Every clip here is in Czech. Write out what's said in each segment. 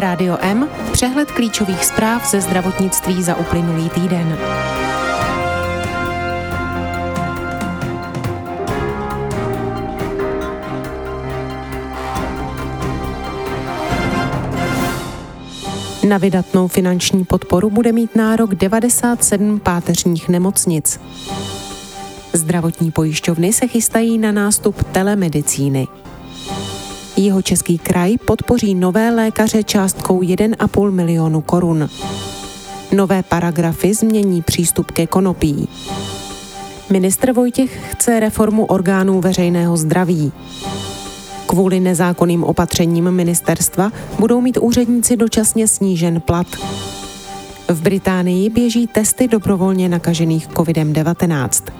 Rádio M, přehled klíčových zpráv ze zdravotnictví za uplynulý týden. Na vydatnou finanční podporu bude mít nárok 97 páteřních nemocnic. Zdravotní pojišťovny se chystají na nástup telemedicíny. Jeho český kraj podpoří nové lékaře částkou 1,5 milionu korun. Nové paragrafy změní přístup ke konopí. Ministr Vojtěch chce reformu orgánů veřejného zdraví. Kvůli nezákonným opatřením ministerstva budou mít úředníci dočasně snížen plat. V Británii běží testy dobrovolně nakažených COVID-19.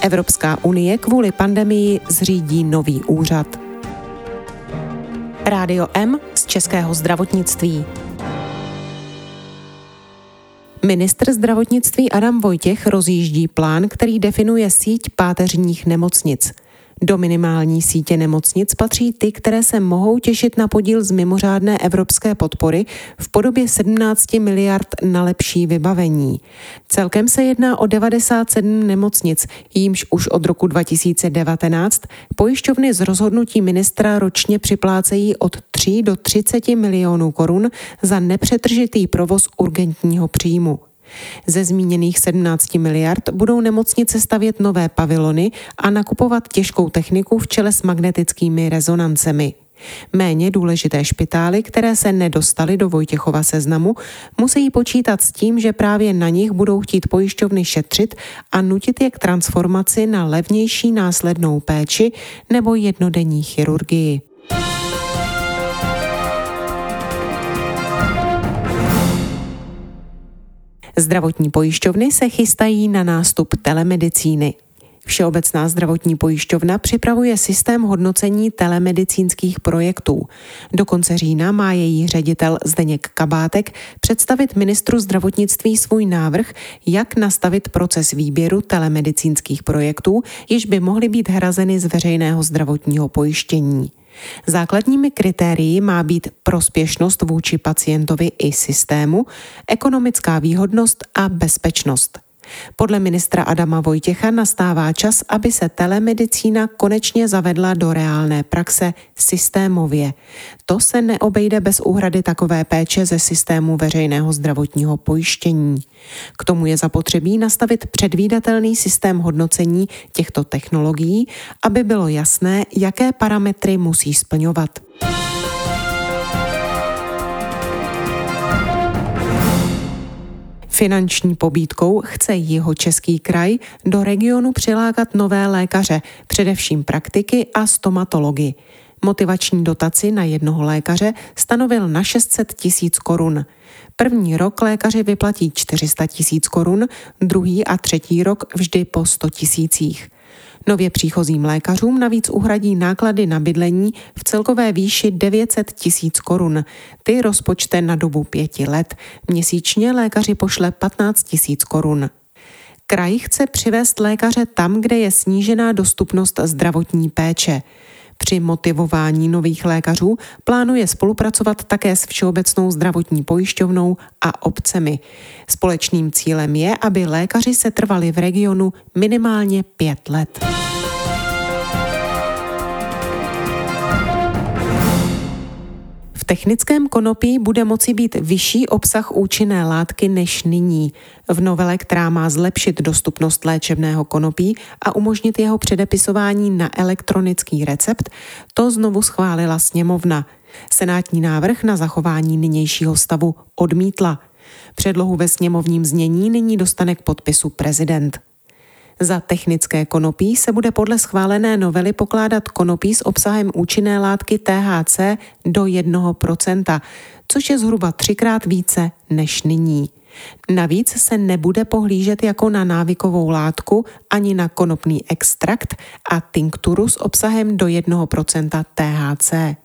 Evropská unie kvůli pandemii zřídí nový úřad. Rádio M z Českého zdravotnictví. Ministr zdravotnictví Adam Vojtěch rozjíždí plán, který definuje síť páteřních nemocnic. Do minimální sítě nemocnic patří ty, které se mohou těšit na podíl z mimořádné evropské podpory v podobě 17 miliard na lepší vybavení. Celkem se jedná o 97 nemocnic, jímž už od roku 2019 pojišťovny z rozhodnutí ministra ročně připlácejí od 3 do 30 milionů korun za nepřetržitý provoz urgentního příjmu. Ze zmíněných 17 miliard budou nemocnice stavět nové pavilony a nakupovat těžkou techniku v čele s magnetickými rezonancemi. Méně důležité špitály, které se nedostaly do Vojtěchova seznamu, musí počítat s tím, že právě na nich budou chtít pojišťovny šetřit a nutit je k transformaci na levnější následnou péči nebo jednodenní chirurgii. Zdravotní pojišťovny se chystají na nástup telemedicíny. Všeobecná zdravotní pojišťovna připravuje systém hodnocení telemedicínských projektů. Do konce října má její ředitel Zdeněk Kabátek představit ministru zdravotnictví svůj návrh, jak nastavit proces výběru telemedicínských projektů, již by mohly být hrazeny z veřejného zdravotního pojištění. Základními kritérii má být prospěšnost vůči pacientovi i systému, ekonomická výhodnost a bezpečnost. Podle ministra Adama Vojtěcha nastává čas, aby se telemedicína konečně zavedla do reálné praxe systémově. To se neobejde bez úhrady takové péče ze systému veřejného zdravotního pojištění. K tomu je zapotřebí nastavit předvídatelný systém hodnocení těchto technologií, aby bylo jasné, jaké parametry musí splňovat. Finanční pobídkou chce jeho český kraj do regionu přilákat nové lékaře, především praktiky a stomatology. Motivační dotaci na jednoho lékaře stanovil na 600 tisíc korun. První rok lékaři vyplatí 400 tisíc korun, druhý a třetí rok vždy po 100 tisících. Nově příchozím lékařům navíc uhradí náklady na bydlení v celkové výši 900 tisíc korun. Ty rozpočte na dobu pěti let. Měsíčně lékaři pošle 15 tisíc korun. Kraj chce přivést lékaře tam, kde je snížená dostupnost zdravotní péče. Při motivování nových lékařů plánuje spolupracovat také s Všeobecnou zdravotní pojišťovnou a obcemi. Společným cílem je, aby lékaři se trvali v regionu minimálně pět let. Technickém konopí bude moci být vyšší obsah účinné látky než nyní. V novele, která má zlepšit dostupnost léčebného konopí a umožnit jeho předepisování na elektronický recept, to znovu schválila sněmovna. Senátní návrh na zachování nynějšího stavu odmítla. Předlohu ve sněmovním znění nyní dostane k podpisu prezident. Za technické konopí se bude podle schválené novely pokládat konopí s obsahem účinné látky THC do 1%, což je zhruba třikrát více než nyní. Navíc se nebude pohlížet jako na návykovou látku ani na konopný extrakt a tinkturu s obsahem do 1% THC.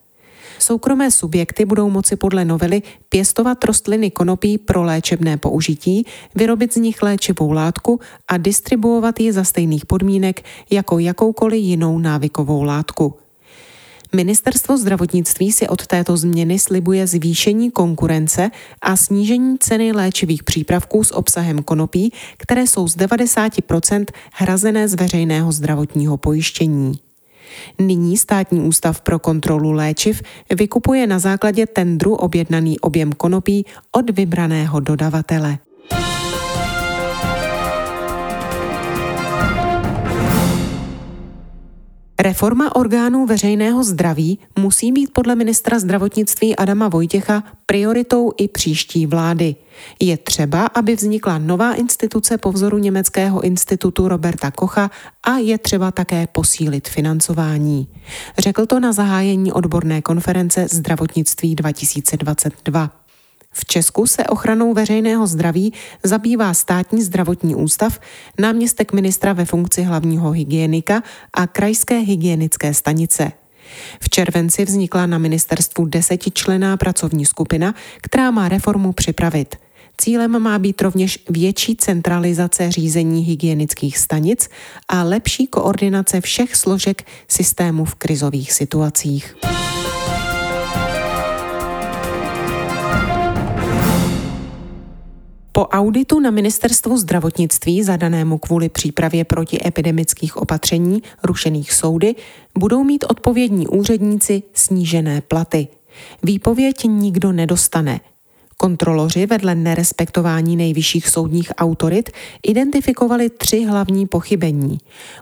Soukromé subjekty budou moci podle novely pěstovat rostliny konopí pro léčebné použití, vyrobit z nich léčivou látku a distribuovat ji za stejných podmínek jako jakoukoliv jinou návykovou látku. Ministerstvo zdravotnictví si od této změny slibuje zvýšení konkurence a snížení ceny léčivých přípravků s obsahem konopí, které jsou z 90% hrazené z veřejného zdravotního pojištění. Nyní státní ústav pro kontrolu léčiv vykupuje na základě tendru objednaný objem konopí od vybraného dodavatele. Reforma orgánů veřejného zdraví musí být podle ministra zdravotnictví Adama Vojtěcha prioritou i příští vlády. Je třeba, aby vznikla nová instituce po vzoru německého institutu Roberta Kocha a je třeba také posílit financování. Řekl to na zahájení odborné konference Zdravotnictví 2022. V Česku se ochranou veřejného zdraví zabývá státní zdravotní ústav, náměstek ministra ve funkci hlavního hygienika a krajské hygienické stanice. V červenci vznikla na ministerstvu desetičlená pracovní skupina, která má reformu připravit. Cílem má být rovněž větší centralizace řízení hygienických stanic a lepší koordinace všech složek systému v krizových situacích. Po auditu na ministerstvu zdravotnictví zadanému kvůli přípravě protiepidemických opatření rušených soudy budou mít odpovědní úředníci snížené platy. Výpověď nikdo nedostane. Kontroloři vedle nerespektování nejvyšších soudních autorit identifikovali tři hlavní pochybení.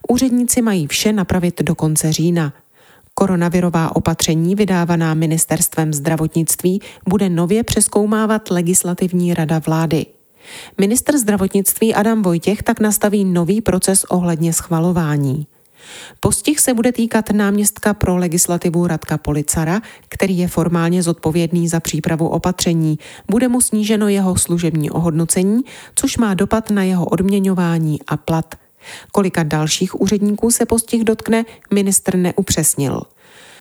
Úředníci mají vše napravit do konce října. Koronavirová opatření vydávaná ministerstvem zdravotnictví bude nově přeskoumávat legislativní rada vlády. Minister zdravotnictví Adam Vojtěch tak nastaví nový proces ohledně schvalování. Postih se bude týkat náměstka pro legislativu Radka Policara, který je formálně zodpovědný za přípravu opatření. Bude mu sníženo jeho služební ohodnocení, což má dopad na jeho odměňování a plat. Kolika dalších úředníků se postih dotkne, ministr neupřesnil.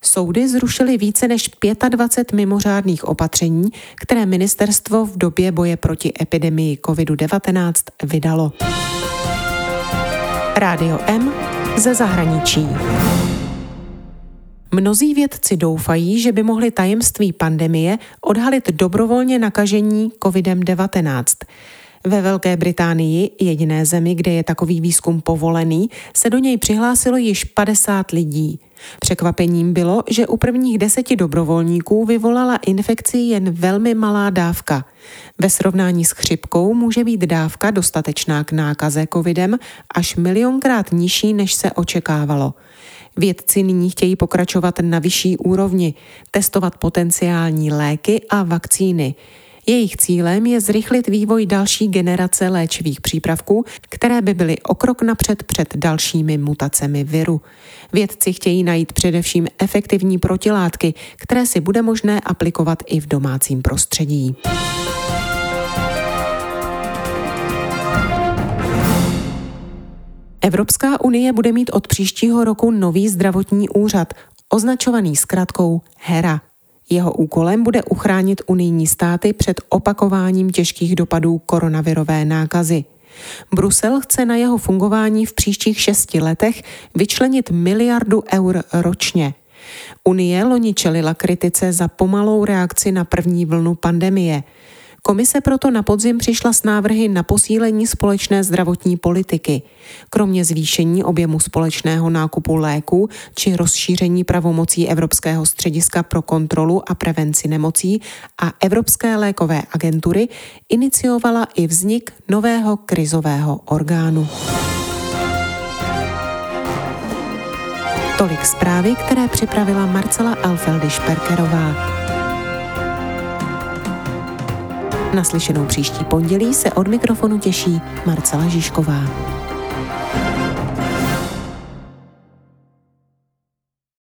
Soudy zrušily více než 25 mimořádných opatření, které ministerstvo v době boje proti epidemii COVID-19 vydalo. Rádio M ze zahraničí. Mnozí vědci doufají, že by mohli tajemství pandemie odhalit dobrovolně nakažení COVID-19. Ve Velké Británii, jediné zemi, kde je takový výzkum povolený, se do něj přihlásilo již 50 lidí. Překvapením bylo, že u prvních deseti dobrovolníků vyvolala infekci jen velmi malá dávka. Ve srovnání s chřipkou může být dávka dostatečná k nákaze covidem až milionkrát nižší, než se očekávalo. Vědci nyní chtějí pokračovat na vyšší úrovni, testovat potenciální léky a vakcíny. Jejich cílem je zrychlit vývoj další generace léčivých přípravků, které by byly o krok napřed před dalšími mutacemi viru. Vědci chtějí najít především efektivní protilátky, které si bude možné aplikovat i v domácím prostředí. Evropská unie bude mít od příštího roku nový zdravotní úřad, označovaný zkratkou HERA. Jeho úkolem bude uchránit unijní státy před opakováním těžkých dopadů koronavirové nákazy. Brusel chce na jeho fungování v příštích šesti letech vyčlenit miliardu eur ročně. Unie loni čelila kritice za pomalou reakci na první vlnu pandemie. Komise proto na podzim přišla s návrhy na posílení společné zdravotní politiky. Kromě zvýšení objemu společného nákupu léků či rozšíření pravomocí Evropského střediska pro kontrolu a prevenci nemocí a Evropské lékové agentury iniciovala i vznik nového krizového orgánu. Tolik zprávy, které připravila Marcela Alfeldy-Šperkerová. Naslyšenou příští pondělí se od mikrofonu těší Marcela Žižková.